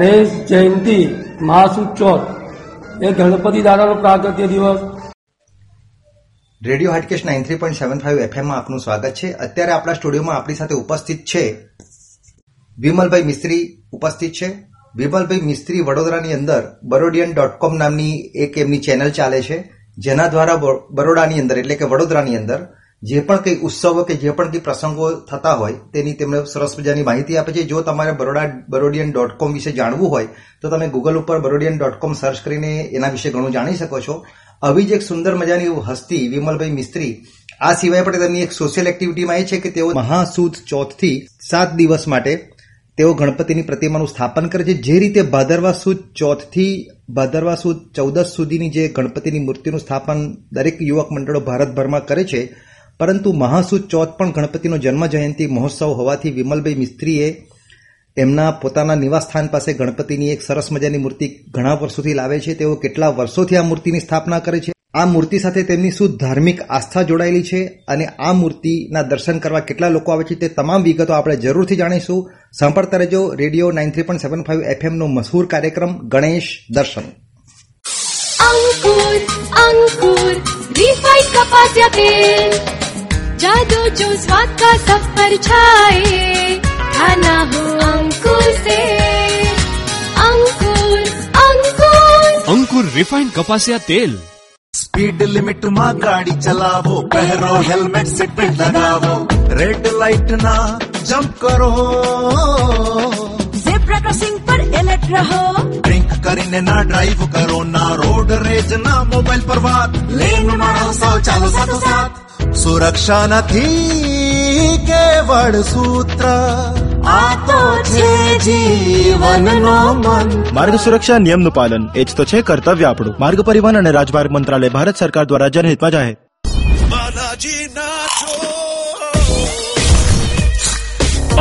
ગણેશ જયંતિ મહાસુદ ચોથ એ ગણપતિ દાદાનો પ્રાગત્ય દિવસ. Radio Hatkesh nine three point seven five એફએમમાં આપનું સ્વાગત છે. અત્યારે આપણા સ્ટુડિયોમાં આપણી સાથે ઉપસ્થિત છે વિમલભાઈ મિસ્ત્રી ઉપસ્થિત છે. વિમલભાઈ મિસ્ત્રી વડોદરાની અંદર બરોડિયન ડોટ કોમ નામની એક એમની ચેનલ ચાલે છે. જેના દ્વારા બરોડાની અંદર, એટલે કે વડોદરાની અંદર જે પણ કંઈ ઉત્સવો કે જે પણ કંઈ પ્રસંગો થતા હોય, તેની તેમણે સરસ મજાની માહિતી આપે છે. જો તમારે બરોડા બરોડિયન ડોટ કોમ વિશે જાણવું હોય, તો તમે ગૂગલ ઉપર બરોડિયન ડોટ કોમ સર્ચ કરીને એના વિશે ઘણું જાણી શકો છો. આવી જ એક સુંદર મજાની હસ્તી વિમલભાઈ મિસ્ત્રી, આ સિવાય પણ તેમની એક સોશિયલ એક્ટિવિટીમાં એ છે કે તેઓ મહાસુદ ચોથથી સાત દિવસ માટે તેઓ ગણપતિની પ્રતિમાનું સ્થાપન કરે છે. જે રીતે ભાદરવા સુદ ચોથથી ભાદરવા સુદ ચૌદસ સુધીની જે ગણપતિની મૂર્તિનું સ્થાપન દરેક યુવક મંડળો ભારતભરમાં કરે છે પરંતુ મહાસુદ ચોથ પણ ગણપતિનો જન્મ જયંતિ મહોત્સવ હોવાથી વિમલભાઈ મિસ્ત્રીએ એમના પોતાના નિવાસસ્થાન પાસે ગણપતિની એક સરસ મજાની મૂર્તિ ઘણા વર્ષોથી લાવે છે. તેઓ કેટલા વર્ષોથી આ મૂર્તિની સ્થાપના કરે છે? આ મૂર્તિ સાથે તેમની શું ધાર્મિક આસ્થા જોડાયેલી છે અને આ મૂર્તિના દર્શન કરવા કેટલા લોકો આવે છે તે તમામ વિગતો આપણે જરૂરથી જાણીશું. સાંભળતા રહેજો radio nine three point seven five એફએમનો મશહૂર કાર્યક્રમ ગણેશ દર્શન. અંકુર અંકુર રિફાઈન કપાસિયા તેલ. जादू जो स्वाद का सब पर छाए। खाना हो अंकुर से। अंकुर अंकुर। अंकुर रिफाइंड कपासिया तेल। स्पीड लिमिट में गाड़ी चलावो पहनो हेलमेट सीट बेल्ट लगावो रेड लाइट ना जंप करो। जेब्रा क्रॉसिंग पर अलर्ट रहो। કરીને ના ડ્રાઈવ કરો ના રોડ રેજ ના મોબાઈલ પર વાત લેન માં રહો સૌ ચાલો સાથો સાથ સુરક્ષા નથી કેવળ સૂત્ર આ તો છે જીવનનો મંત્ર માર્ગ સુરક્ષા નિયમનું પાલન એ જ તો છે કર્તવ્ય આપણું માર્ગ પરિવહન અને રાજમાર્ગ મંત્રાલય ભારત સરકાર દ્વારા જનહિતમાં જાહેર બાલાજી નાચો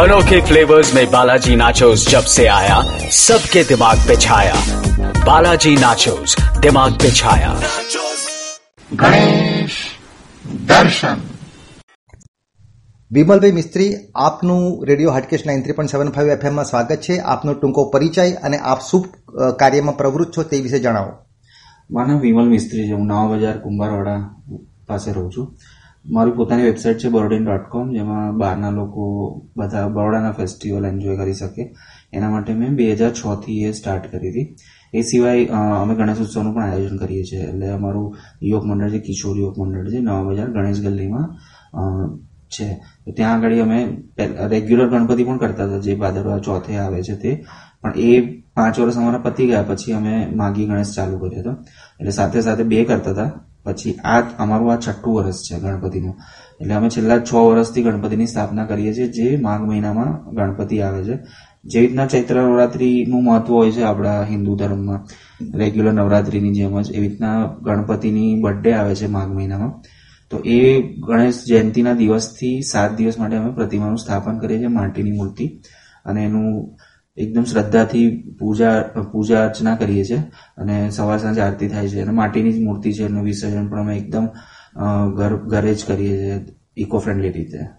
अनोखे फ्लेवर्स में बालाजी नाचोस जब से आया सबके दिमाग पे छाया બાલાજી નાચોસ દિમાગ પે ગણેશ દર્શન વિમલભાઈ મિસ્ત્રી આપનું radio Hatkesh nine three point seven five એફએમમાં સ્વાગત છે. આપનો ટૂંકો પરિચય અને આપ શું કાર્યમાં પ્રવૃત્ત છો તે વિશે જણાવો. મારા વિમલ મિસ્ત્રી છે. હું નવા બજાર કુંભારવાડા પાસે રહું છું. મારી પોતાની વેબસાઇટ છે બરોડિન ડોટ કોમ જેમાં બહારના લોકો બધા બરોડાના ફેસ્ટિવલ એન્જોય કરી શકે. એના માટે મેં બે હજાર છથી એ સ્ટાર્ટ કરી હતી. એ સિવાય અમે ગણેશ ઉત્સવનું પણ આયોજન કરીએ છીએ. એટલે અમારું યુવક મંડળ છે, કિશોર યુવક મંડળ છે, નવા બજાર ગણેશ ગલ્લીમાં છે. ત્યાં આગળ અમે રેગ્યુલર ગણપતિ પણ કરતા હતા, જે ભાદરવા ચોથે આવે છે તે. પણ એ પાંચ વર્ષ અમારા પતી ગયા, પછી અમે માગી ગણેશ ચાલુ કર્યો હતો. એટલે સાથે સાથે બે કરતા હતા. પછી આ, અમારું આ છઠ્ઠું વર્ષ છે ગણપતિનું. એટલે અમે છેલ્લા છ વર્ષથી ગણપતિની સ્થાપના કરીએ છીએ, જે માઘ મહિનામાં ગણપતિ આવે છે. જે રીતના ચૈત્ર નવરાત્રીનું મહત્વ હોય છે આપણા હિન્દુ ધર્મમાં રેગ્યુલર નવરાત્રીની જેમ જ એવી રીતના ગણપતિની બર્થડે આવે છે માઘ મહિનામાં. તો એ ગણેશ જયંતિના દિવસથી સાત દિવસ માટે અમે પ્રતિમાનું સ્થાપન કરીએ છીએ માટીની મૂર્તિ. અને એનું એકદમ શ્રદ્ધાથી પૂજા પૂજા અર્ચના કરીએ છીએ અને સવાર સાંજ આરતી થાય છે. અને માટીની જ મૂર્તિ છે એનું વિસર્જન પણ અમે એકદમ ઘર, ઘરે જ કરીએ છીએ ઇકો ફ્રેન્ડલી રીતે.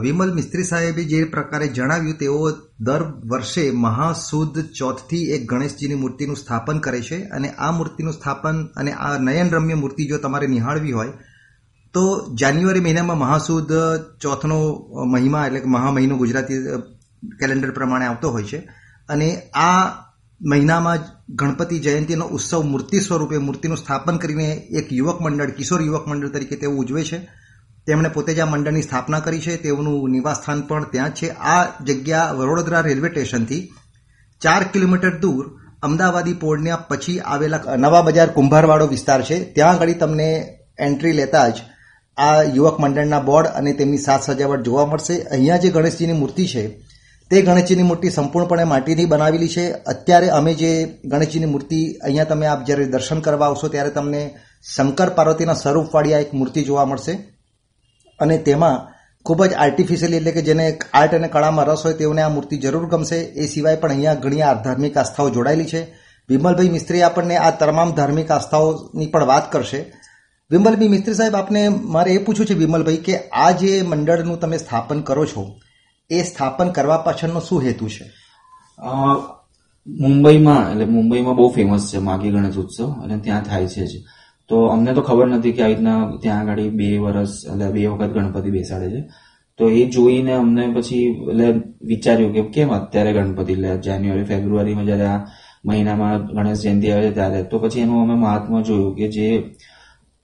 વિમલ મિસ્ત્રી સાહેબે જે પ્રકારે જણાવ્યું, તેઓ દર વર્ષે મહાસુદ ચોથથી એક ગણેશજીની મૂર્તિનું સ્થાપન કરે છે અને આ મૂર્તિનું સ્થાપન અને આ નયનરમ્ય મૂર્તિ જો તમારે નિહાળવી હોય, તો જાન્યુઆરી મહિનામાં મહાસુદ ચોથનો મહિમા એટલે કે મહા મહિનો ગુજરાતી કેલેન્ડર પ્રમાણે આવતો હોય છે. અને આ મહિનામાં ગણપતિ જયંતિનો ઉત્સવ મૂર્તિ સ્વરૂપે મૂર્તિનું સ્થાપન કરીને એક યુવક મંડળ, કિશોર યુવક મંડળ તરીકે તેઓ ઉજવે છે. તેમણે પોતે જ આ મંડળની સ્થાપના કરી છે. તેઓનું નિવાસસ્થાન પણ ત્યાં છે. આ જગ્યા વડોદરા રેલવે સ્ટેશનથી ચાર કિલોમીટર દૂર અમદાવાદી પોળના પછી આવેલા નવા બજાર કુંભારવાડો વિસ્તાર છે. ત્યાં આગળ તમને એન્ટ્રી લેતા જ આ યુવક મંડળના બોર્ડ અને તેમની સાત સજાવટ જોવા મળશે. અહીંયા જે ગણેશજીની મૂર્તિ છે, તે ગણેશજીની મૂર્તિ સંપૂર્ણપણે માટીની બનાવેલી છે. અત્યારે અમે જે ગણેશજીની મૂર્તિ અહીંયા તમે આપ જ્યારે દર્શન કરવા આવશો ત્યારે તમને શંકર પાર્વતીના સ્વરૂપવાળી આ એક મૂર્તિ જોવા મળશે. અને તેમાં ખૂબ જ આર્ટિફિશિયલી એટલે કે જેને આર્ટ અને કળામાં રસ હોય તેઓને આ મૂર્તિ જરૂર ગમશે, એ સિવાય પણ અહીંયા ઘણી ધાર્મિક આસ્થાઓ જોડાયેલી છે. વિમલભાઈ મિસ્ત્રી આપણને આ તમામ ધાર્મિક આસ્થાઓની પણ વાત કરશે. વિમલભાઈ મિસ્ત્રી સાહેબ, આપને મારે એ પૂછવું છે વિમલભાઈ કે આ જે મંડળનું તમે સ્થાપન કરો છો, એ સ્થાપન કરવા પાછળનો શું હેતુ છે? મુંબઈમાં, એટલે મુંબઈમાં બહુ ફેમસ છે માગી ગણેશ ઉત્સવ, અને ત્યાં થાય છે જ. તો અમને તો ખબર નથી કે આવી રીતના ત્યાં આગળ બે વર્ષ એટલે બે વખત ગણપતિ બેસાડે છે. તો એ જોઈને અમને પછી એટલે વિચાર્યું કે કેમ અત્યારે ગણપતિ? એટલે જાન્યુઆરી ફેબ્રુઆરીમાં જ્યારે આ મહિનામાં ગણેશ જયંતિ આવે છે ત્યારે. તો પછી એનું અમે મહાત્મા જોયું કે જે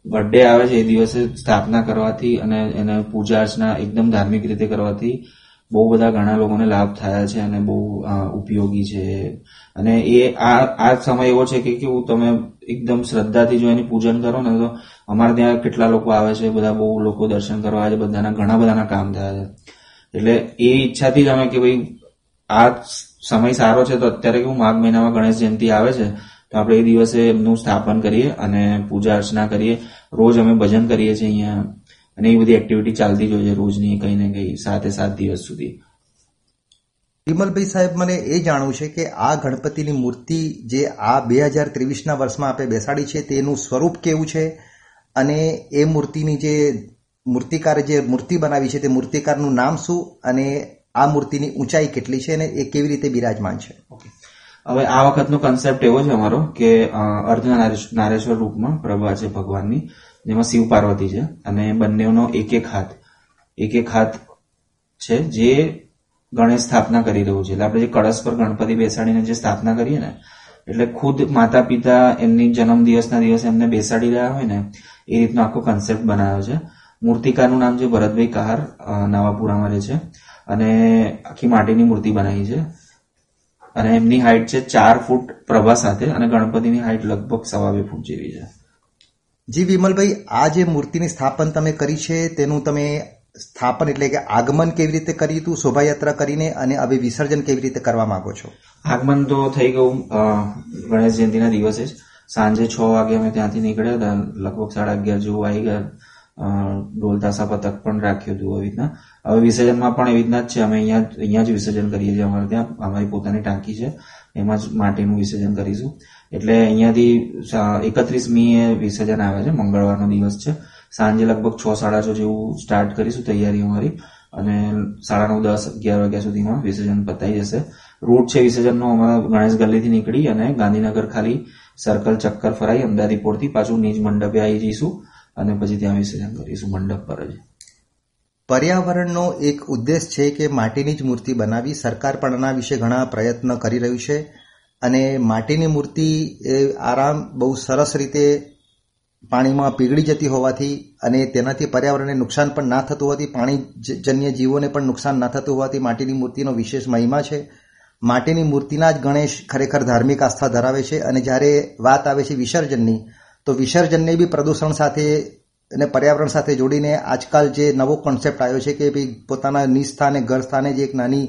બર્થડે આવે છે એ દિવસે સ્થાપના કરવાથી અને એને પૂજા અર્ચના એકદમ ધાર્મિક રીતે કરવાથી બહુ બધા ઘણા લોકોને લાભ થયા છે અને બહુ ઉપયોગી છે. અને એ આ આ સમય એવો છે કે કેવું તમે એકદમ શ્રદ્ધાથી જો એની પૂજન કરો ને, તો અમારે ત્યાં કેટલા લોકો આવે છે, બધા બહુ લોકો દર્શન કરવા આવે છે, બધાના ઘણા બધાના કામ થયા છે. એટલે એ ઈચ્છાથી જ અમે કે ભાઈ, આ સમય સારો છે, તો અત્યારે કેવું માઘ મહિનામાં ગણેશ જયંતિ આવે છે, તો આપણે એ દિવસે એમનું સ્થાપન કરીએ અને પૂજા અર્ચના કરીએ. રોજ અમે ભજન કરીએ છીએ અહીંયા. અને એ બધી એક્ટિવિટી ચાલતી જ હોય છે, રોજની કંઈ ને કંઈ, સાતે સાત દિવસ સુધી. વિમલભાઈ સાહેબ, મને એ જાણવું છે કે આ ગણપતિની મૂર્તિ જે આ બે હજાર ત્રેવીસના વર્ષમાં આપણે બેસાડી છે, તેનું સ્વરૂપ કેવું છે? અને એ મૂર્તિની જે મૂર્તિકારે જે મૂર્તિ બનાવી છે, તે મૂર્તિકારનું નામ શું? અને આ મૂર્તિની ઊંચાઈ કેટલી છે અને એ કેવી રીતે બિરાજમાન છે? હવે આ વખતનો કન્સેપ્ટ એવો છે અમારો કે અર્ધ નારેશ્વર રૂપમાં પ્રભા છે ભગવાનની, જેમાં શિવ પાર્વતી છે. અને બંનેનો એક એક હાથ, એક એક હાથ છે, જે ગણેશ સ્થાપના કરી રહ્યું છે. એટલે આપણે જે કળશ પર ગણપતિ બેસાડીને જે સ્થાપના કરીએ ને, એટલે ખુદ માતા પિતા એમની જન્મ દિવસના દિવસે એમને બેસાડી રહ્યા હોય ને, એ રીતનો આખો કન્સેપ્ટ બનાવ્યો છે. મૂર્તિકારનું નામ છે ભરતભાઈ કહાર નવાપુરામાં રહે છે. અને આખી માટીની મૂર્તિ બનાવી છે. અને એમની હાઈટ છે ચાર ફૂટ પ્રભા સાથે અને ગણપતિની હાઈટ લગભગ સવા બે ફૂટ જેવી છે. જી વિમલભાઈ, આ જે મૂર્તિની સ્થાપન તમે કરી છે તેનું તમે સ્થાપન એટલે કે આગમન કેવી રીતે કર્યું હતું શોભાયાત્રા કરીને અને હવે વિસર્જન કેવી રીતે કરવા માંગો છો? આગમન તો થઈ ગયું ગણેશ જયંતિના દિવસે જ. સાંજે છ વાગે અમે ત્યાંથી નીકળ્યા હતા, લગભગ સાડા અગિયાર જેવું આવી ગયા. ઢોલ તાસા પતક પણ રાખ્યું હતું આવી રીતના. હવે વિસર્જનમાં પણ એવી રીતના જ છે, અમે અહીંયા અહીંયા જ વિસર્જન કરીએ છીએ અમારે ત્યાં. અમારી પોતાની ટાંકી છે, એમાં જ માટીનું વિસર્જન કરીશું. એટલે અહીંયાથી એકત્રીસ મીએ વિસર્જન આવે છે, મંગળવારનો દિવસ છે. સાંજે લગભગ છ સાડા છ જેવું સ્ટાર્ટ કરીશું તૈયારી અમારી અને સાડા નવ, દસ, અગિયાર વાગ્યા સુધીમાં વિસર્જન પતાઈ જશે. રૂટ છે વિસર્જનનો, અમારા ગણેશ ગલીથી નીકળી અને ગાંધીનગર ખાલી સર્કલ ચક્કર ફરાઈ અમદાવાદી પોળથી પાછું નીજ મંડપે આવી જઈશું અને પછી ત્યાં વિસર્જન કરીશું મંડપ પર જ. પર્યાવરણનો એક ઉદ્દેશ છે કે માટીની જ મૂર્તિ બનાવી સરકાર પણ આના વિશે ઘણા પ્રયત્ન કરી રહ્યું છે. અને માટીની મૂર્તિ એ આરામ બહુ સરસ રીતે પાણીમાં પીગળી જતી હોવાથી અને તેનાથી પર્યાવરણને નુકસાન પણ ના થતું હોવાથી પાણીજન્ય જીવોને પણ નુકસાન ના થતું હોવાથી માટીની મૂર્તિનો વિશેષ મહિમા છે. માટીની મૂર્તિના જ ગણેશ ખરેખર ધાર્મિક આસ્થા ધરાવે છે અને જ્યારે વાત આવે છે વિસર્જનની, તો વિસર્જનને બી પ્રદૂષણ સાથે અને પર્યાવરણ સાથે જોડીને આજકાલ જે નવો કોન્સેપ્ટ આવ્યો છે કે ભાઈ પોતાના નિસ્થાને ઘર સ્થાને જે એક નાની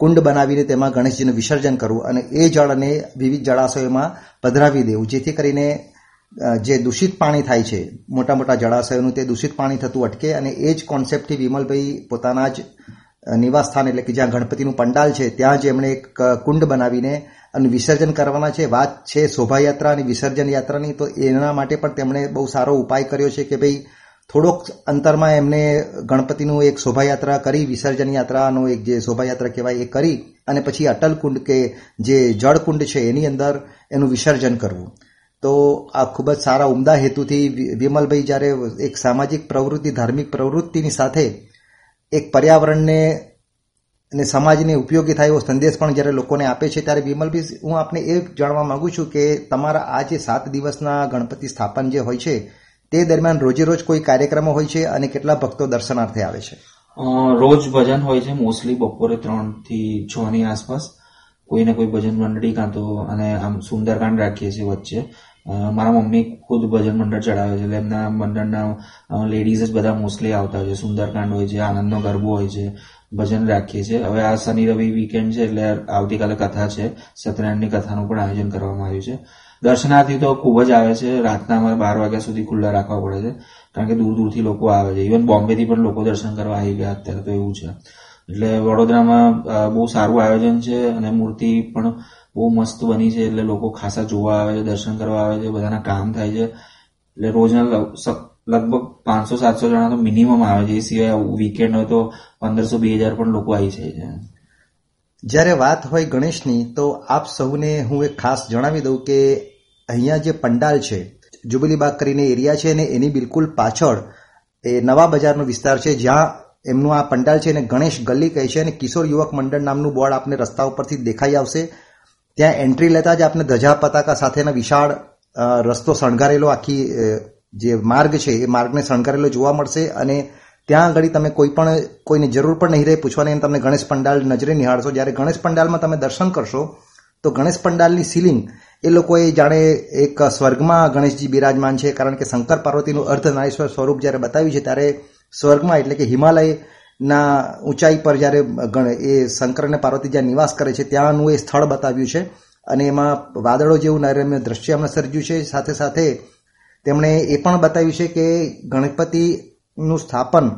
કુંડ બનાવીને તેમાં ગણેશજીનું વિસર્જન કરવું અને એ જળને વિવિધ જળાશયોમાં પધરાવી દેવું, જેથી કરીને જે દૂષિત પાણી થાય છે, મોટા મોટા જળાશયોનું તે દૂષિત પાણી થતું અટકે અને એ જ કોન્સેપ્ટથી વિમલભાઈ પોતાના જ નિવાસસ્થાન નિવાસ સ્થાન એટલે કે જ્યાં ગણપતિનું પંડાલ છે, ત્યાં જ એમણે એક કુંડ બનાવીને અને વિસર્જન કરવાના છે. વાત છે શોભાયાત્રા અને વિસર્જન યાત્રાની, તો એના માટે પણ તેમણે બહુ સારો ઉપાય કર્યો છે કે ભાઈ થોડોક અંતરમાં એમને ગણપતિનું એક શોભાયાત્રા કરી, વિસર્જન યાત્રાનો એક જે શોભાયાત્રા કહેવાય એ કરી અને પછી અટલ કુંડ કે જે જળકુંડ છે એની અંદર એનું વિસર્જન કરવું. તો આ ખૂબ જ સારા ઉમદા હેતુથી વિમલભાઈ જ્યારે એક સામાજિક પ્રવૃત્તિ, ધાર્મિક પ્રવૃત્તિની સાથે એક પર્યાવરણને અને સમાજને ઉપયોગી થાય એવો સંદેશ પણ જ્યારે લોકોને આપે છે, ત્યારે વિમલભાઈ, હું આપને એ જાણવા માંગુ છું કે તમારા આ જે સાત દિવસના ગણપતિ સ્થાપન જે હોય છે, તે દરમિયાન રોજે રોજ કોઈ કાર્યક્રમો હોય છે અને કેટલા ભક્તો દર્શનાર્થે આવે છે? રોજ ભજન હોય છે, મોસ્ટલી બપોરે ત્રણથી છ ની આસપાસ. કોઈ ને કોઈ ભજન મંડળી કાં તો અને આમ સુંદરકાંડ રાખીએ છીએ વચ્ચે. મારા મમ્મી ખુદ ભજન મંડળ ચડાવે છે. એટલે એમના મંડળના લેડીઝ જ બધા મોસ્ટલી આવતા હોય છે. સુંદરકાંડ હોય છે, આનંદનો ગરબો હોય છે. ભજન રાખીએ છીએ. હવે આ શનિ રવિ વીકેન્ડ છે, એટલે આવતીકાલે કથા છે. સત્યનારાયણની કથાનું પણ આયોજન કરવામાં આવ્યું છે. દર્શનાર્થી તો ખૂબ જ આવે છે. રાતના અમારે બાર વાગ્યા સુધી ખુલ્લા રાખવા પડે છે. કારણ કે દૂર દૂરથી લોકો આવે છે. ઇવન બોમ્બેથી પણ લોકો દર્શન કરવા આવી ગયા અત્યારે તો એવું છે. એટલે વડોદરામાં બહુ સારું આયોજન છે અને મૂર્તિ પણ બહુ મસ્ત બની છે, એટલે લોકો ખાસા જોવા આવે છે, દર્શન કરવા આવે છે, બધાના કામ થાય છે. એટલે રોજના લગભગ પાંચસો, સાતસો જણા તો મિનિમમ આવે છે. એ સિવાય વીકેન્ડ હોય તો પંદરસો, બે હજાર પણ લોકો આવી જાય છે. જ્યારે વાત હોય ગણેશની, તો આપ સૌને હું એક ખાસ જણાવી દઉં કે અહીંયા જે પંડાલ છે જુબલીબાગ કરીને એરિયા છે અને એની બિલકુલ પાછળ એ નવા બજારનો વિસ્તાર છે, જ્યાં એમનું આ પંડાલ છે એને ગણેશ ગલ્લી કહે છે અને કિશોર યુવક મંડળ નામનું બોર્ડ આપને રસ્તા ઉપરથી દેખાઈ આવશે. ત્યાં એન્ટ્રી લેતા જ આપને ધજા પતાકા સાથેના વિશાળ રસ્તો શણગારેલો આખી જે માર્ગ છે, એ માર્ગને શણગારેલો જોવા મળશે અને ત્યાં આગળ તમે કોઈ પણ, કોઈને જરૂર પણ નહીં રહે પૂછવાની તમને ગણેશ પંડાલ નજરે નિહાળશો. જ્યારે ગણેશ પંડાલમાં તમે દર્શન કરશો, તો ગણેશ પંડાલની સીલિંગ એ લોકોએ જાણે એક સ્વર્ગમાં ગણેશજી બિરાજમાન છે. કારણ કે શંકર પાર્વતીનું અર્ધનારીશ્વર સ્વરૂપ જ્યારે બતાવ્યું છે, ત્યારે સ્વર્ગમાં એટલે કે હિમાલયના ઊંચાઈ પર જ્યારે, ગણ- એ શંકર અને પાર્વતી જ્યાં નિવાસ કરે છે, ત્યાંનું એ સ્થળ બતાવ્યું છે. અને એમાં વાદળો જેવું નૈરમ્ય દ્રશ્ય અમે સર્જ્યું છે. સાથે સાથે તેમણે એ પણ બતાવ્યું છે કે ગણપતિનું સ્થાપન,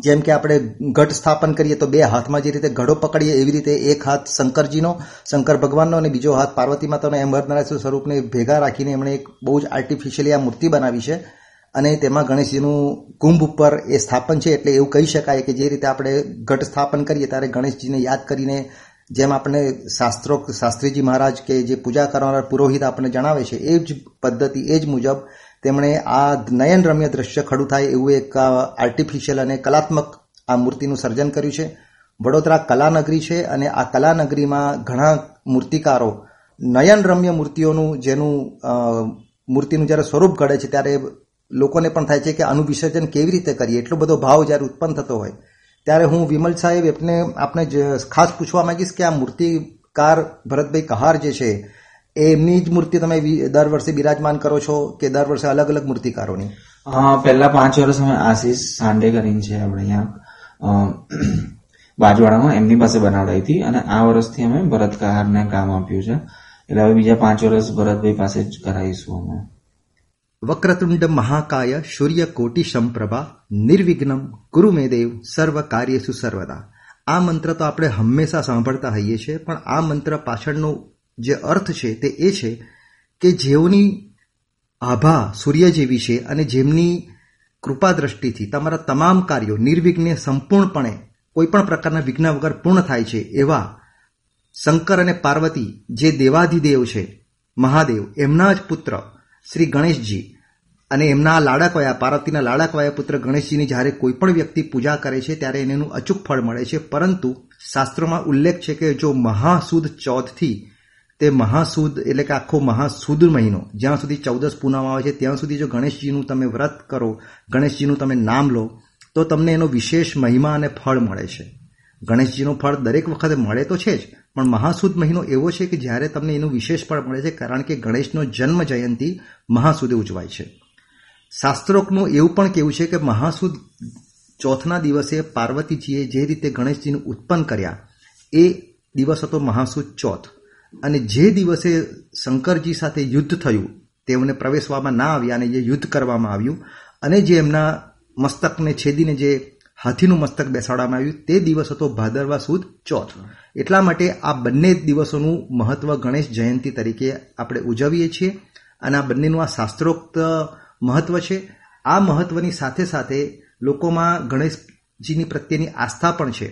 જેમ કે આપણે ઘટ સ્થાપન કરીએ તો બે હાથમાં જે રીતે ઘડો પકડીએ, એવી રીતે એક હાથ શંકરજીનો, શંકર ભગવાનનો અને બીજો હાથ પાર્વતી માતાનો. એમ વરનારાયણ સ્વરૂપને ભેગા રાખીને એમણે એક બહુ જ આર્ટિફિશિયલી આ મૂર્તિ બનાવી છે. અને તેમાં ગણેશજીનું કુંભ ઉપર એ સ્થાપન છે એટલે એવું કહી શકાય કે જે રીતે આપણે ઘટ સ્થાપન કરીએ ત્યારે ગણેશજીને યાદ કરીને જેમ આપણે શાસ્ત્રો શાસ્ત્રીજી મહારાજ કે જે પૂજા કરનારા પુરોહિત આપણને જણાવે છે, એ જ પદ્ધતિ, એ જ મુજબ તેમણે આ નયન રમ્ય દ્રશ્ય ખડું થાય એવું એક આર્ટિફિશિયલ અને કલાત્મક આ મૂર્તિનું સર્જન કર્યું છે. વડોદરા કલાનગરી છે અને આ કલાનગરીમાં ઘણા મૂર્તિકારો નયન રમ્ય મૂર્તિઓનું જેનું મૂર્તિનું જ્યારે સ્વરૂપ ઘડે છે ત્યારે લોકોને પણ થાય છે કે આનું વિસર્જન કેવી રીતે કરીએ? એટલો બધો ભાવ જ્યારે ઉત્પન્ન થતો હોય, ત્યારે હું વિમલ સાહેબ એમને આપને ખાસ પૂછવા માંગીશ કે આ મૂર્તિકાર ભરતભાઈ કહાર જે છે એમની જ મૂર્તિ તમે દર વર્ષે બિરાજમાન કરો છો કે દર વર્ષે અલગ અલગ મૂર્તિકારોની? પહેલા પાંચ વર્ષ અમે આશીષ સાંડે કરીને છે આપણે અહીંયા. બાજવાડામાં એમની પાસે બનાવડાવી હતી અને આ વર્ષથી અમે ભરત કહારને કામ આપ્યું છે. એટલે હવે બીજા પાંચ વર્ષ ભરતભાઈ પાસે જ કરાવીશું અમે. વક્રતુંડ મહાકાય સૂર્ય કોટિ સંપ્રભા નિર્વિઘ્નમ ગુરુ મે દેવ સર્વ કાર્યસુ સર્વદા આ મંત્ર તો આપણે હંમેશા સાંભળતા હોઈએ છીએ પણ આ મંત્ર પાછળનો જે અર્થ છે તે એ છે કે જેઓની આભા સૂર્ય જેવી છે અને જેમની કૃપા દ્રષ્ટિથી તમારા તમામ કાર્યો નિર્વિઘ્ને સંપૂર્ણપણે કોઈપણ પ્રકારના વિઘ્ન વગર પૂર્ણ થાય છે એવા શંકર અને પાર્વતી જે દેવાધિદેવ છે મહાદેવ એમના જ પુત્ર શ્રી ગણેશજી. અને એમના લાડકવાયા, પાર્વતીના લાડકવાયા પુત્ર ગણેશજીની જ્યારે કોઈ પણ વ્યક્તિ પૂજા કરે છે, ત્યારે એને અચૂક ફળ મળે છે. પરંતુ શાસ્ત્રોમાં ઉલ્લેખ છે કે જો મહાસુદ ચોથથી, તે મહાસુદ એટલે કે આખો મહાસુદ મહિનો, જ્યાં સુધી ચૌદસ પૂનમ આવે છે, ત્યાં સુધી જો ગણેશજીનું તમે વ્રત કરો, ગણેશજીનું તમે નામ લો, તો તમને એનો વિશેષ મહિમા અને ફળ મળે છે. ગણેશજીનું ફળ દરેક વખતે મળે તો છે જ, પણ મહાસુદ મહિનો એવો છે કે જ્યારે તમને એનું વિશેષ ફળ મળે છે, કારણ કે ગણેશનો જન્મ જયંતિ મહાસુદે ઉજવાય છે. શાસ્ત્રોકનું એવું પણ કેવું છે કે મહાસુદ ચોથના દિવસે પાર્વતીજીએ જે રીતે ગણેશજીનું ઉત્પન્ન કર્યા, એ દિવસ હતો મહાસુદ ચોથ. અને જે દિવસે શંકરજી સાથે યુદ્ધ થયું, તેઓને પ્રવેશવામાં ના આવ્યા અને જે યુદ્ધ કરવામાં આવ્યું, અને જે એમના મસ્તકને છેદીને જે હાથીનું મસ્તક બેસાડવામાં આવ્યું. તે દિવસ હતો ભાદરવા સુદ ચોથ. એટલા માટે આ બંને દિવસોનું મહત્વ ગણેશ જયંતિ તરીકે આપણે ઉજવીએ છીએ અને આ બંનેનું આ શાસ્ત્રોક્ત મહત્વ છે. આ મહત્વની સાથે સાથે લોકોમાં ગણેશજીની પ્રત્યેની આસ્થા પણ છે.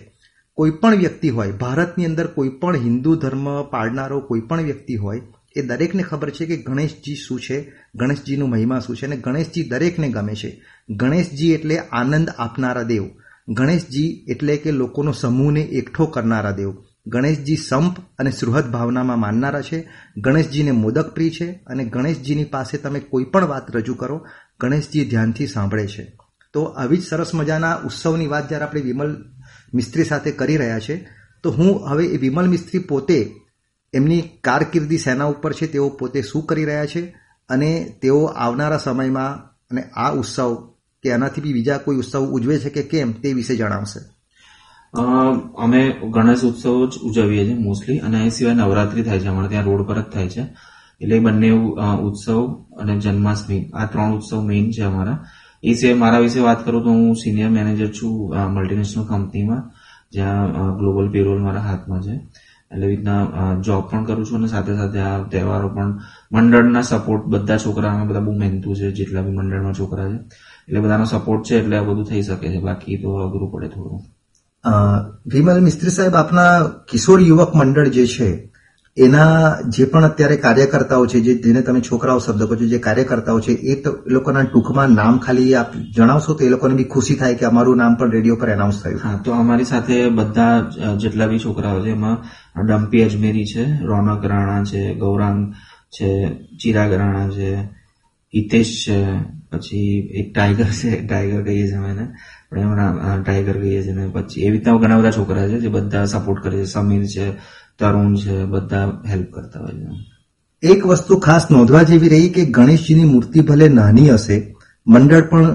કોઈ પણ વ્યક્તિ હોય, ભારતની અંદર કોઈ પણ હિન્દુ ધર્મ પાળનારો કોઈ પણ વ્યક્તિ હોય એ દરેકને ખબર છે કે ગણેશજી શું છે, ગણેશજીનું મહિમા શું છે અને ગણેશજી દરેકને ગમે છે. ગણેશજી એટલે આનંદ આપનારા દેવ. ગણેશજી એટલે કે લોકોનો સમૂહને એકઠો કરનારા દેવ. ગણેશજી સંપ અને સૃહદ ભાવનામાં માનનારા છે. ગણેશજીને મોદક પ્રિય છે અને ગણેશજીની પાસે તમે કોઈ પણ વાત રજૂ કરો, ગણેશજી ધ્યાનથી સાંભળે છે. તો આવી જ સરસ મજાના ઉત્સવની વાત જ્યારે આપણે વિમલ મિસ્ત્રી સાથે કરી રહ્યા છે, તો હું હવે એ વિમલ મિસ્ત્રી પોતે એમની કારકિર્દી સેના ઉપર છે, તેઓ પોતે શું કરી રહ્યા છે અને તેઓ આવનારા સમયમાં અને આ ઉત્સવ કે આનાથી બી બીજા કોઈ ઉત્સવ ઉજવે છે કે કેમ તે વિશે જણાવશે. અમે ગણેશ ઉત્સવ જ ઉજવીએ છીએ મોસ્ટલી અને એ સિવાય નવરાત્રી થાય છે. અમારે ત્યાં રોડ પર જ થાય છે. એટલે બંને ઉત્સવ અને જન્માષ્ટમી આ ત્રણ ઉત્સવ મેઇન છે અમારા. એ સિવાય મારા વિશે વાત કરું તો હું સિનિયર મેનેજર છું મલ્ટીનેશનલ કંપનીમાં જ્યાં ગ્લોબલ પેરોલ મારા હાથમાં છે. એટલે રીતના જોબ પણ કરું છું અને સાથે સાથે આ તહેવારો પણ મંડળના સપોર્ટ બધા છોકરા બધા બહુ મહેનતુ છે, જેટલા બી મંડળમાં છોકરા છે, એટલે બધાનો સપોર્ટ છે, એટલે આ બધું થઈ શકે છે, બાકી તો અઘરું પડે થોડું. વિમલ મિસ્ત્રી સાહેબ, આપના કિશોર યુવક મંડળ જે છે એના જે પણ અત્યારે કાર્યકર્તાઓ છે, જે જેને તમે છોકરાઓ શબ્દ કહો છો, જે કાર્યકર્તાઓ છે, એ લોકોના ટૂંકમાં નામ ખાલી આપ જણાવશો તો એ લોકોને બી ખુશી થાય કે અમારું નામ પણ રેડિયો પર એનાઉન્સ થયું. હા, તો અમારી સાથે બધા જેટલા બી છોકરાઓ છે, એમાં ડમ્પી અજમેરી છે, રોનક રાણા છે, ગૌરાંગ છે, ચિરાગ રાણા છે, હિતેશ છે, પછી એક ટાઈગર છે, ટાઈગર કહીએ છીએ અમે ટાઈગર કહીએ છીએ પછી એવી રીતના ઘણા બધા છોકરા છે જે બધા સપોર્ટ કરે છે, સમીર છે તરુણ છે, બધા હેલ્પ કરતા હોય છે. એક વસ્તુ ખાસ નોંધવા જેવી રહી કે ગણેશજીની મૂર્તિ ભલે નાની હશે, મંડળ પણ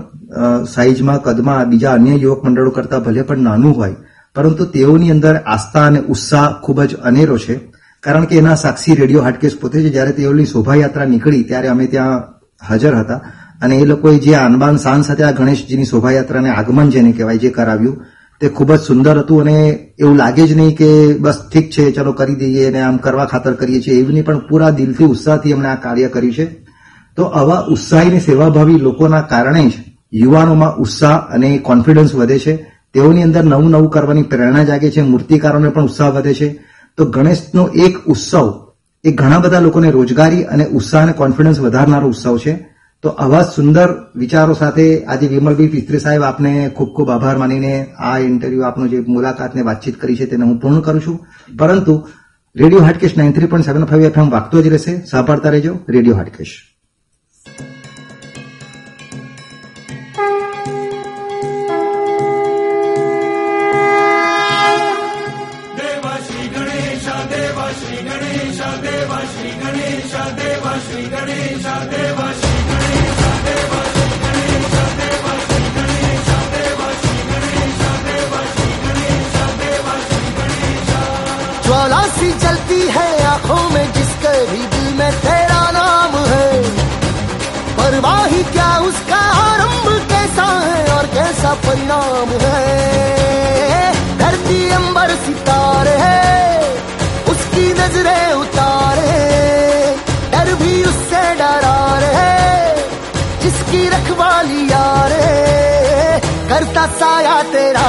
સાઈઝમાં કદમાં, બીજા અન્ય યુવક મંડળો કરતા ભલે પણ નાનું હોય, પરંતુ તેઓની અંદર આસ્થા અને ઉત્સાહ ખૂબ જ અનેરો છે. કારણ કે એના સાક્ષી રેડિયો હાટકેસ પોતે છે જ્યારે તેઓની શોભાયાત્રા નીકળી ત્યારે અમે ત્યાં હાજર હતા અને એ લોકોએ જે આનબાન શાન સાથે આ ગણેશજીની શોભાયાત્રાને આગમન જેને કહેવાય, જે કરાવ્યું તે ખૂબ જ સુંદર હતું અને એવું લાગે જ નહીં કે બસ ઠીક છે, ચલો કરી દઈએ અને આમ કરવા ખાતર કરીએ છીએ. એવી નહીં પણ પૂરા દિલથી ઉત્સાહથી એમણે આ કાર્ય કર્યું છે. તો આવા ઉત્સાહીને સેવાભાવી લોકોના કારણે જ યુવાનોમાં ઉત્સાહ અને કોન્ફિડન્સ વધે છે. તેઓની અંદર નવું નવું કરવાની પ્રેરણા જાગે છે. મૂર્તિકારોને પણ ઉત્સાહ વધે છે. તો ગણેશનો એક ઉત્સવ એ ઘણા બધા લોકોને રોજગારી અને ઉત્સાહ અને કોન્ફિડન્સ વધારનારો ઉત્સવ છે. તો આવા સુંદર વિચારો સાથે આજે વિમલભાઈ પિત્રી સાહેબ આપને ખૂબ ખૂબ આભાર માનીને આ ઇન્ટરવ્યુ આપનો જે મુલાકાતને વાતચીત કરી છે તેને હું પૂર્ણ કરું છું. પરંતુ radio Hatkesh nine three point seven five FM વાગતો જ રહેશે. સાંભળતા રહેજો રેડિયો હાટકેશ. कैसा परिणाम है। धरती अंबर सितारे है, उसकी नज़रें उतारे डर भी उससे डरा रहे जिसकी रखवाली यारे करता साया तेरा,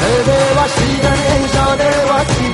हे देवा श्री गणेश देवा श्री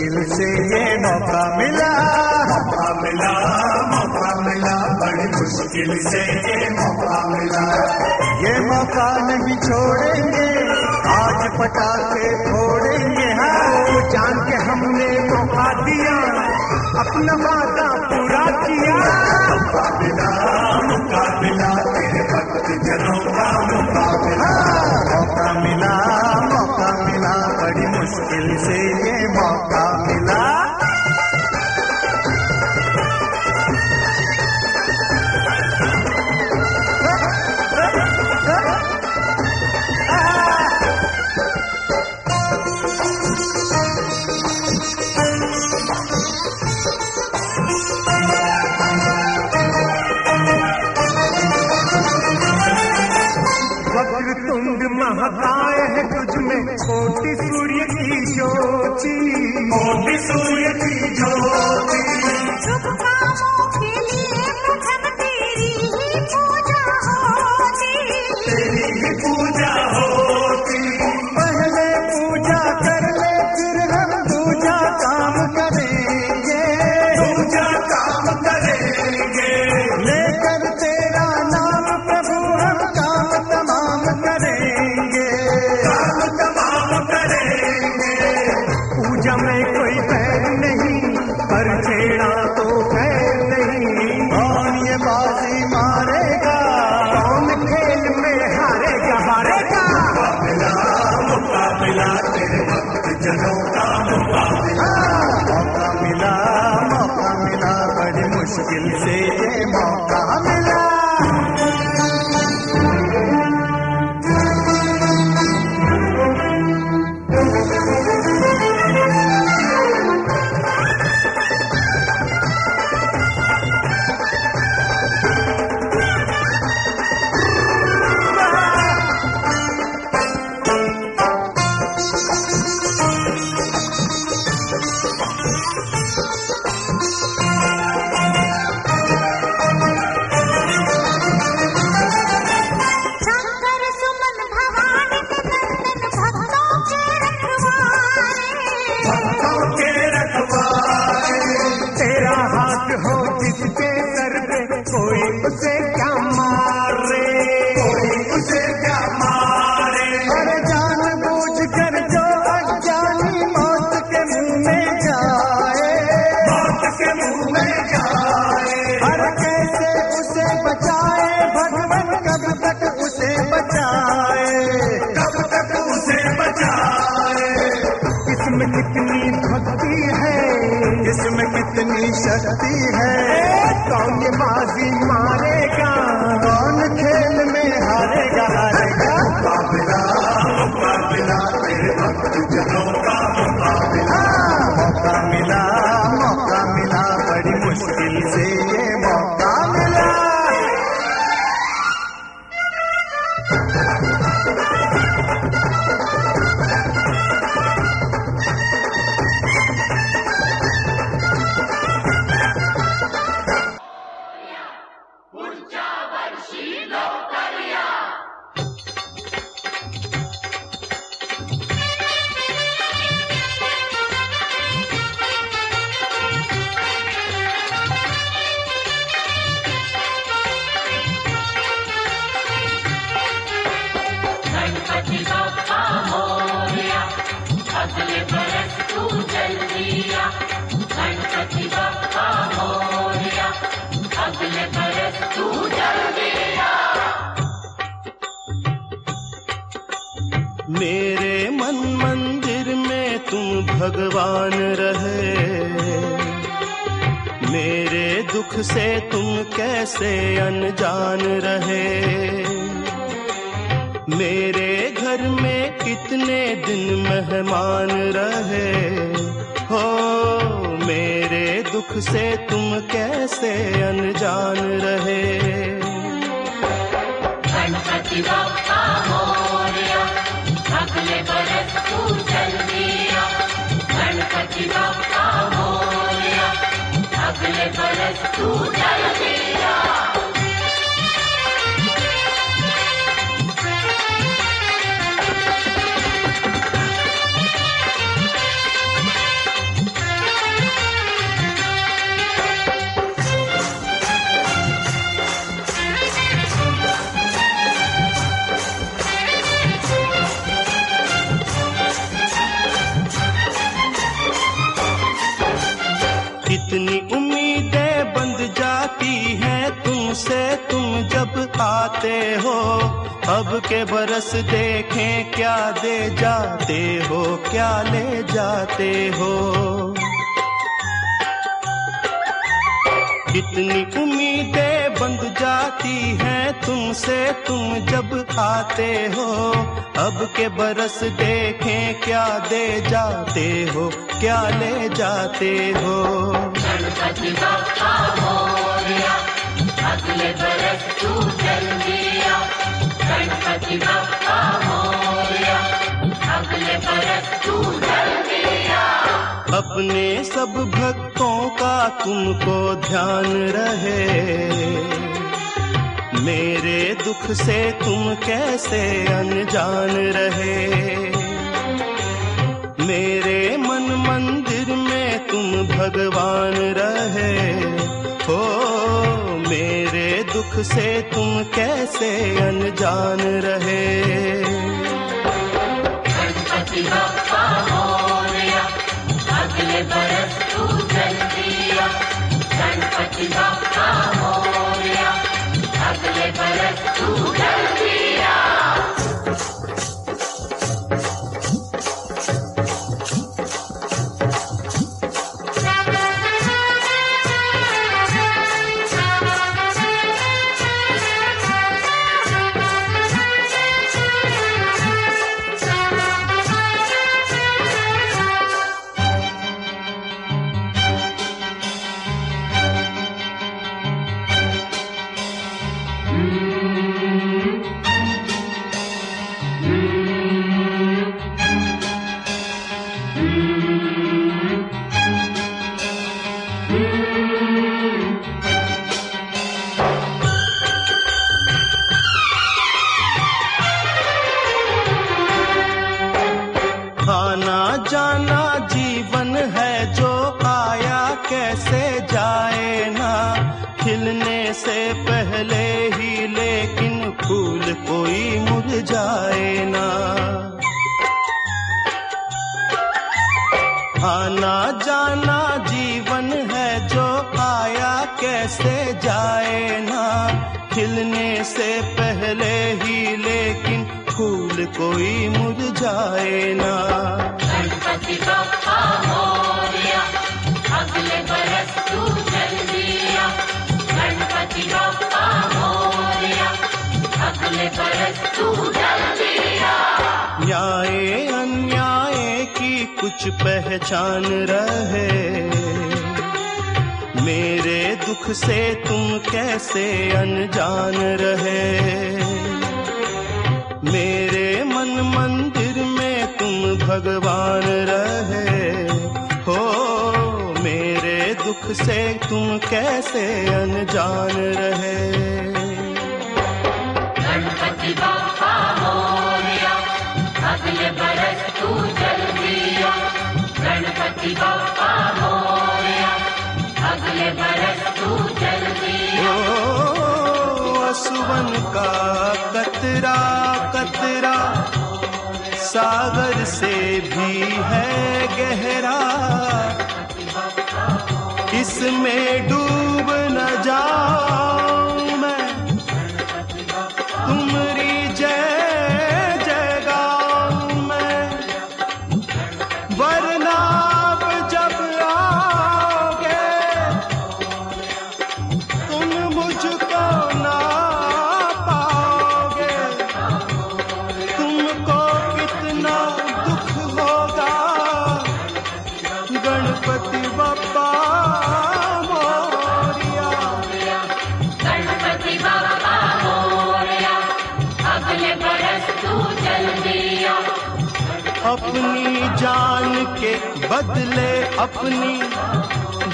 मुश्किल से ये मौका मिला मौका मिला मौका मिला, बड़ी मुश्किल से ये मौका मिला। ये मौका नहीं छोड़ेंगे, आज पटाखे फोड़ेंगे हाँ जान के हमने तो मौका दिया अपना वादा पूरा किया। मौका मिला मौका मिला, तेरे भक्त जनों का हाँ, मौका मिला मौका मिला, बड़ी मुश्किल से ये दुख से तुम कैसे अनजान रहे? मेरे घर में कितने दिन मेहमान रहे? हो, मेरे दुख से तुम कैसे अनजान रहे? गणपति बप्पा। इतनी तुम जब आते हो, अब के बरस देखें क्या दे जाते हो, क्या ले जाते हो। कितनी उम्मीदें बंध जाती हैं तुमसे, तुम जब आते हो, अब के बरस देखें क्या दे जाते हो, क्या ले जाते हो। अपने सब भक्तों का तुमको ध्यान रहे। मेरे दुख से तुम कैसे अनजान रहे? मेरे मन मंदिर में तुम भगवान रहे। हो मेरे से तुम कैसे अनजान रहे? अगले बरस तू गणपति बापा रहे। मेरे मन मंदिर में तुम भगवान रहे। हो, मेरे दुख से तुम कैसे अनजान रहे? बरस तू गणपति अगले बरस सुवन का कतरा कतरा। सागर से भी है गहरा। इसमें डूब न जाओ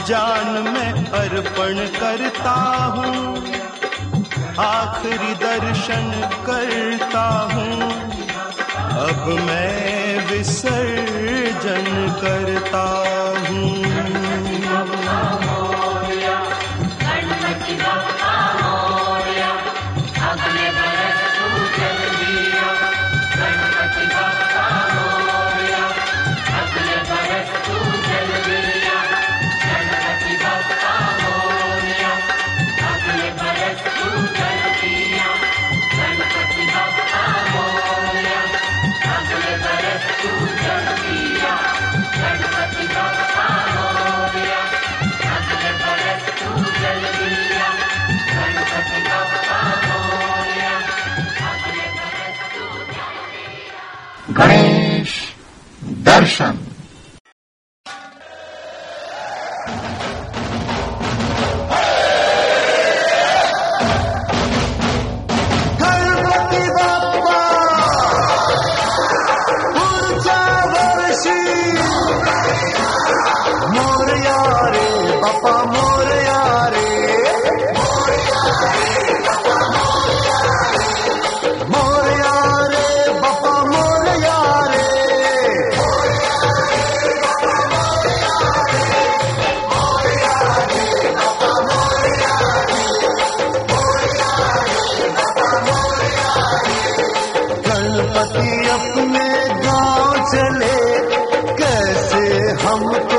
जान मैं अर्पण करता हूँ आखिरी दर्शन करता हूँ अब मैं विसर्जन करता हूँ Come with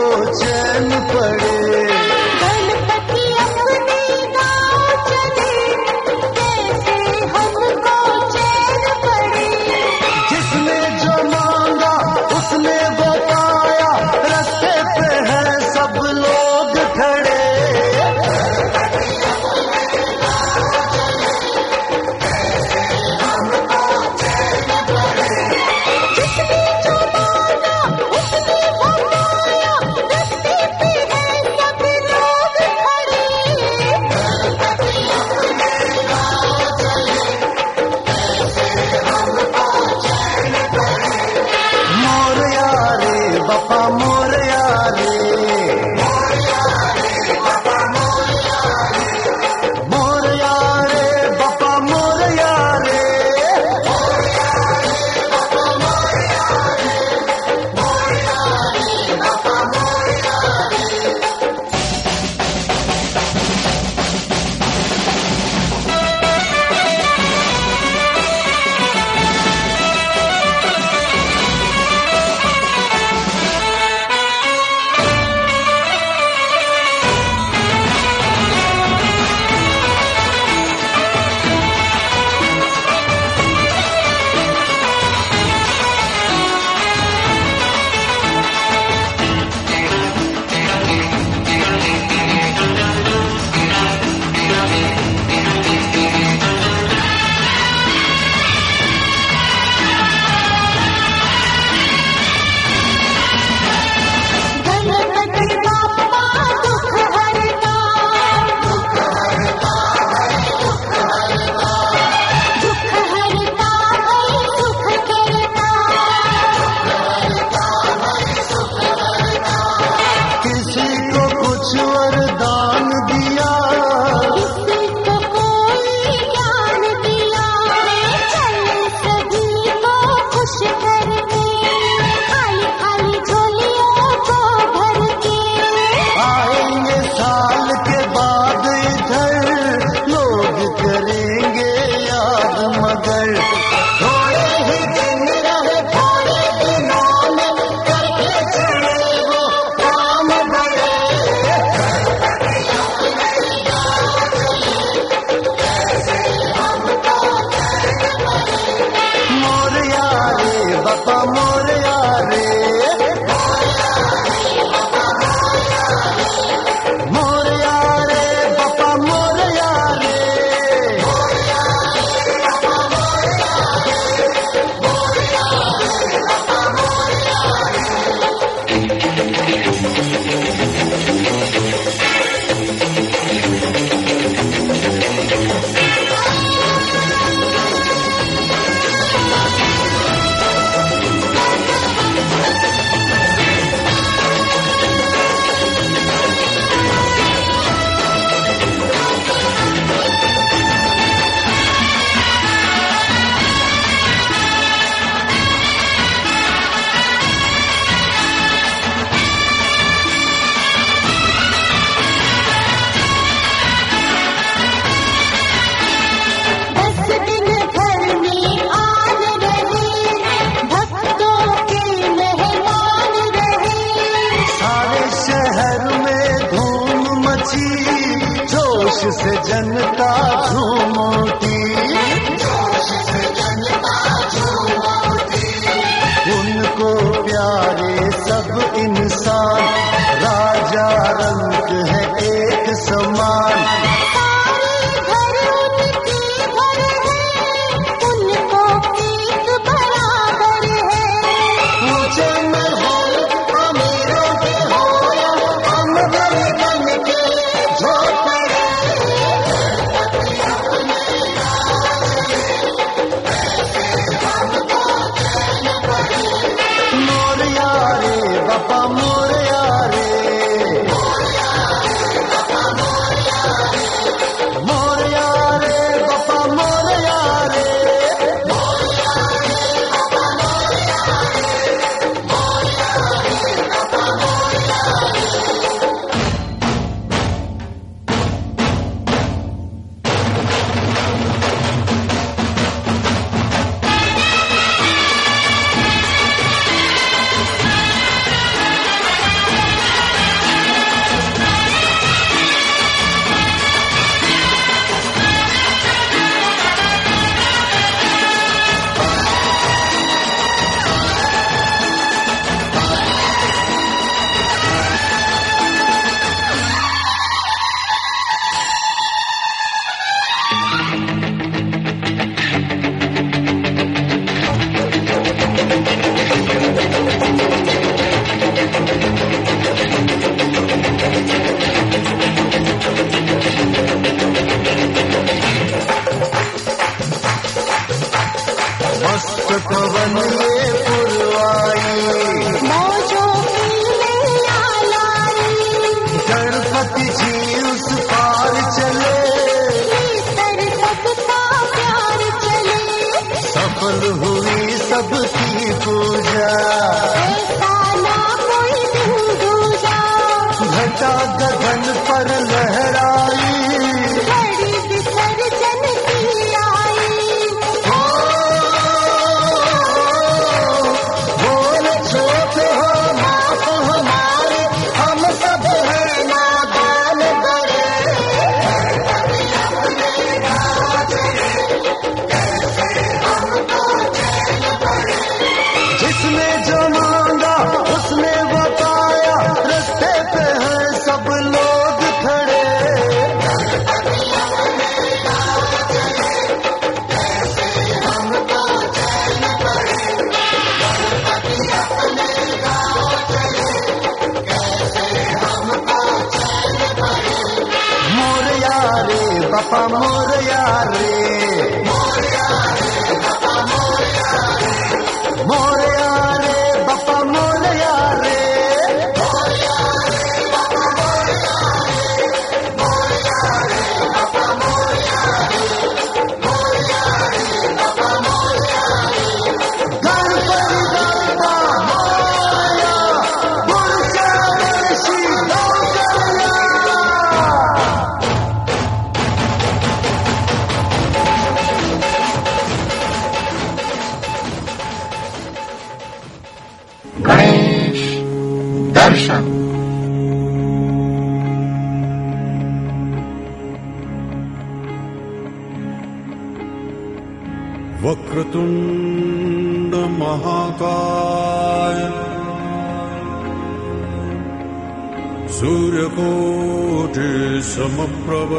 समप्रव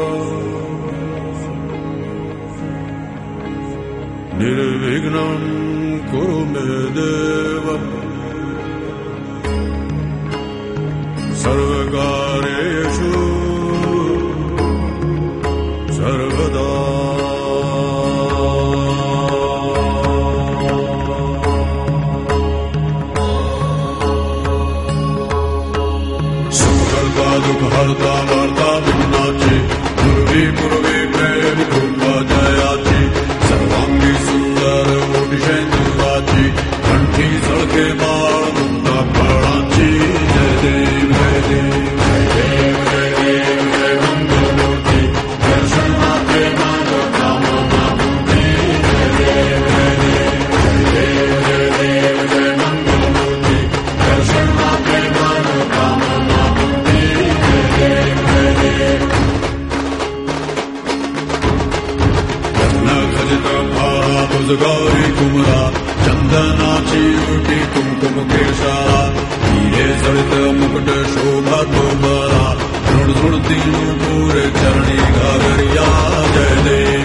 निर्विघ्नम् कुरु मे देव। सर्वकार સળિત મુકટ શોભા તોબરા ધૃણ ધૃણ તીણું પૂર ચરણી ઘાગરિયા જય દેવ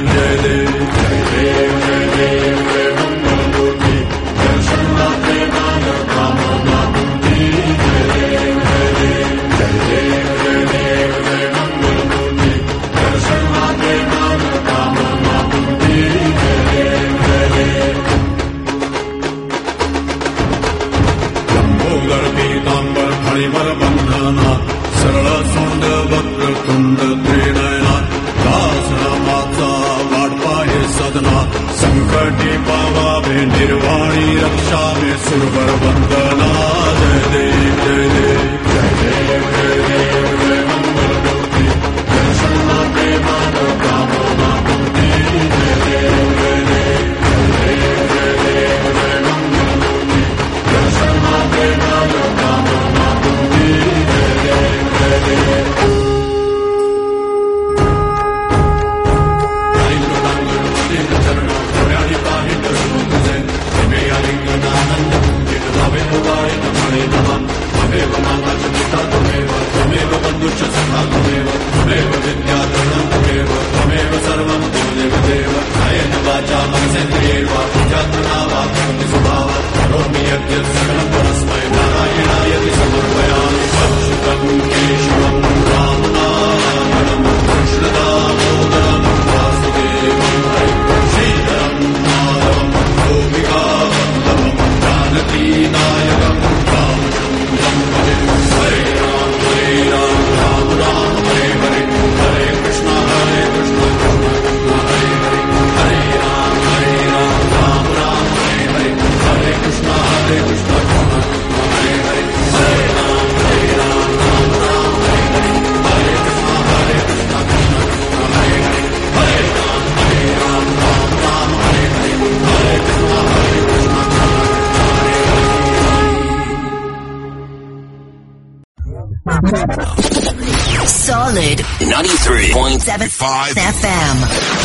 93.75 FM.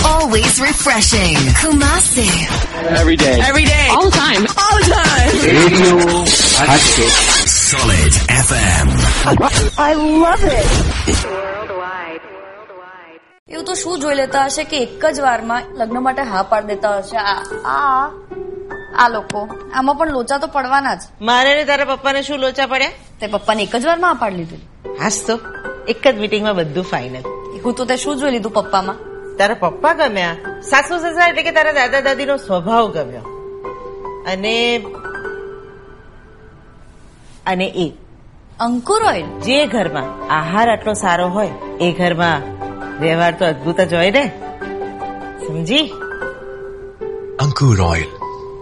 Always refreshing. Kumasi. Every day. Every day. All the time. All the time. Radio Solid FM. I love it. એવું તો શું જોઈ લેતા હશે કે એક જ વારમાં લગ્ન માટે હા પાડી દેતા હશે આ આ આ લોકો આમાં પણ લોચા તો પડવાના જ મારે ને તારા પપ્પાને શું લોચા પડ્યા તે પપ્પાને એક જ વારમાં હા પાડી લીધું હાસ તો એક જ મીટિંગમાં બધું ફાઇનલ હું તો તે શું જોઈ લીધું પપ્પામાં? તારા પપ્પા ગમ્યા? સાસુ સસરા એટલે કે તારા દાદા દાદીનો સ્વભાવ ગમ્યો. અને અને એ. અંકુર ઓઇલ જે ઘરમાં આહાર આટલો સારો હોય એ ઘરમાં વ્યવહાર તો અદભુત જ હોય ને. સમજી? અંકુર ઓઇલ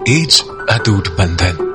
એજ અતૂટ બંધન